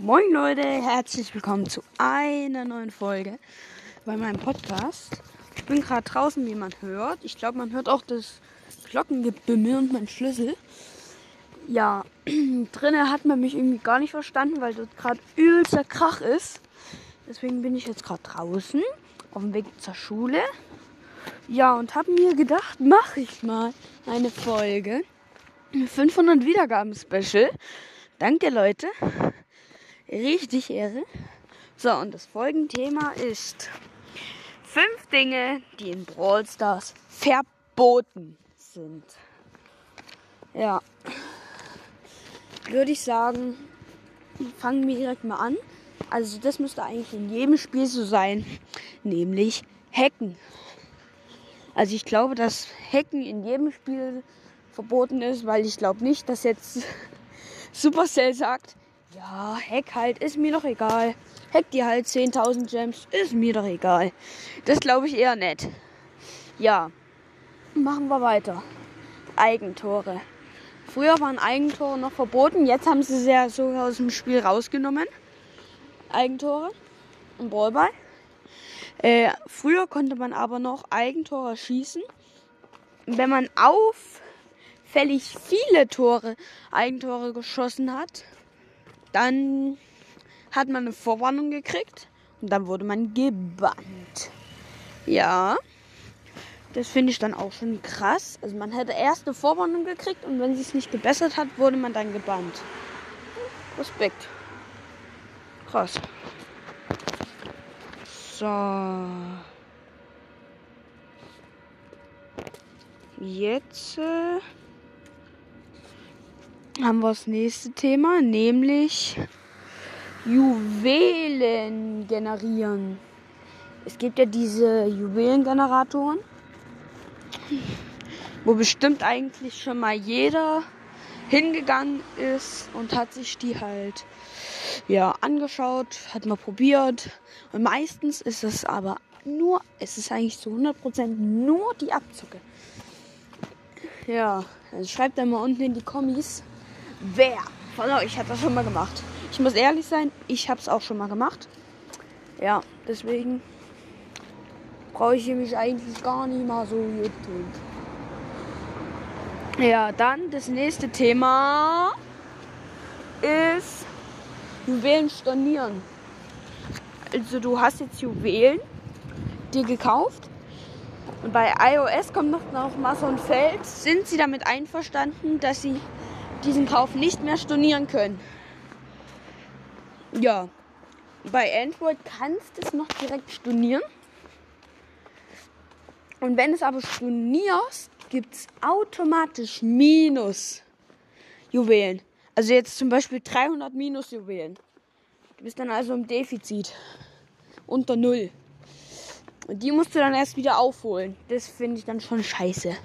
Moin Leute, herzlich willkommen zu einer neuen Folge bei meinem Podcast. Ich bin gerade draußen, wie man hört. Ich glaube, man hört auch das Glockengebimmel und mein Schlüssel. Ja, drinnen hat man mich irgendwie gar nicht verstanden, weil dort gerade übelster Krach ist. Deswegen bin ich jetzt gerade draußen auf dem Weg zur Schule. Ja, und habe mir gedacht, mache ich mal eine Folge. 500 Wiedergaben Special. Danke Leute. Richtig Ehre. So, und das folgende Thema ist fünf Dinge, die in Brawl Stars verboten sind. Ja. Würde ich sagen, fangen wir direkt mal an. Also das müsste eigentlich in jedem Spiel so sein, nämlich Hacken. Also ich glaube, dass Hacken in jedem Spiel verboten ist, weil ich glaube nicht, dass jetzt Supercell sagt, ja, Hack halt, ist mir doch egal. Hack dir halt 10.000 Gems, ist mir doch egal. Das glaube ich eher nicht. Ja, machen wir weiter. Eigentore. Früher waren Eigentore noch verboten, jetzt haben sie sie ja sogar aus dem Spiel rausgenommen. Eigentore im Ballball. Äh, früher konnte man aber noch Eigentore schießen. Wenn man auffällig viele Tore, Eigentore geschossen hat, dann hat man eine Vorwarnung gekriegt und dann wurde man gebannt. Ja, das finde ich dann auch schon krass. Also man hätte erst eine Vorwarnung gekriegt und wenn sie es nicht gebessert hat, wurde man dann gebannt. Respekt. Krass. So. Jetzt äh, haben wir das nächste Thema, nämlich Juwelen generieren. Es gibt ja diese Juwelengeneratoren, wo bestimmt eigentlich schon mal jeder hingegangen ist und hat sich die halt ja angeschaut, hat mal probiert und meistens ist es aber nur, es ist eigentlich zu 100% nur die Abzocke. Ja, also schreibt dann mal unten in die Kommis, wer von euch hat das schon mal gemacht. Ich muss ehrlich sein, ich habe es auch schon mal gemacht. Ja, deswegen brauche ich mich eigentlich gar nicht mal so gut. Ja, dann das nächste Thema ist Juwelen stornieren. Also du hast jetzt Juwelen dir gekauft und bei iOS kommt noch, noch mal so Feld. Sind sie damit einverstanden, dass sie diesen Kauf nicht mehr stornieren können? Ja, bei Android kannst du es noch direkt stornieren. Und wenn es aber stornierst, gibt es automatisch Minus Juwelen. Also jetzt zum Beispiel 300 Minus Juwelen. Du bist dann also im Defizit. Unter Null. Und die musst du dann erst wieder aufholen. Das finde ich dann schon scheiße.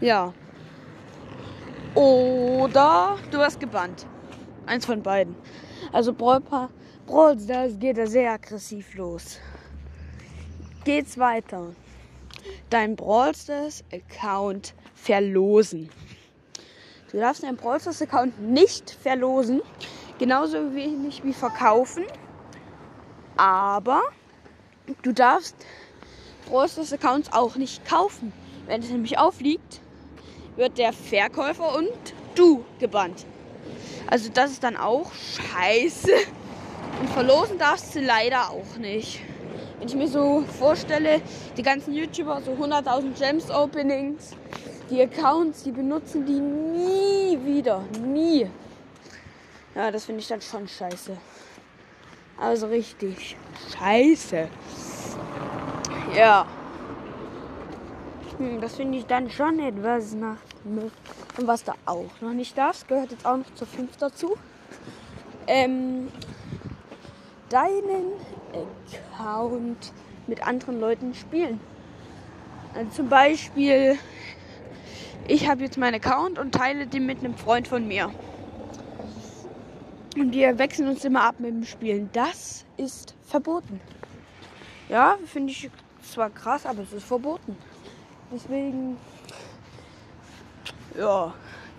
Ja. Oder du wirst gebannt. Eins von beiden. Also Brawl, Brawl Stars geht da sehr aggressiv los. Geht's weiter dein Brawl Stars Account verlosen. Du darfst deinen Brawl Stars Account nicht verlosen, genauso wenig wie verkaufen, aber du darfst Brawl Stars Accounts auch nicht kaufen. Wenn es nämlich aufliegt, wird der Verkäufer und du gebannt. Also das ist dann auch scheiße. Und verlosen darfst du leider auch nicht. Wenn ich mir so vorstelle, die ganzen YouTuber, so 100.000 Gems Openings, die Accounts, die benutzen die nie wieder. Nie. Ja, das finde ich dann schon scheiße. Also richtig scheiße. Ja. Hm, das finde ich dann schon etwas nach. Und was da auch noch nicht darf, gehört jetzt auch noch zur 5 dazu. Ähm, deinen Account mit anderen Leuten spielen. Also zum Beispiel, ich habe jetzt meinen Account und teile den mit einem Freund von mir. Und wir wechseln uns immer ab mit dem Spielen. Das ist verboten. Ja, finde ich zwar krass, aber es ist verboten. Deswegen, ja,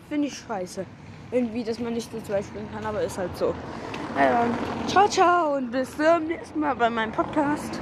finde ich scheiße. Irgendwie, dass man nicht so zwei kann, aber ist halt so. Dann ciao, ciao und bis zum nächsten Mal bei meinem Podcast.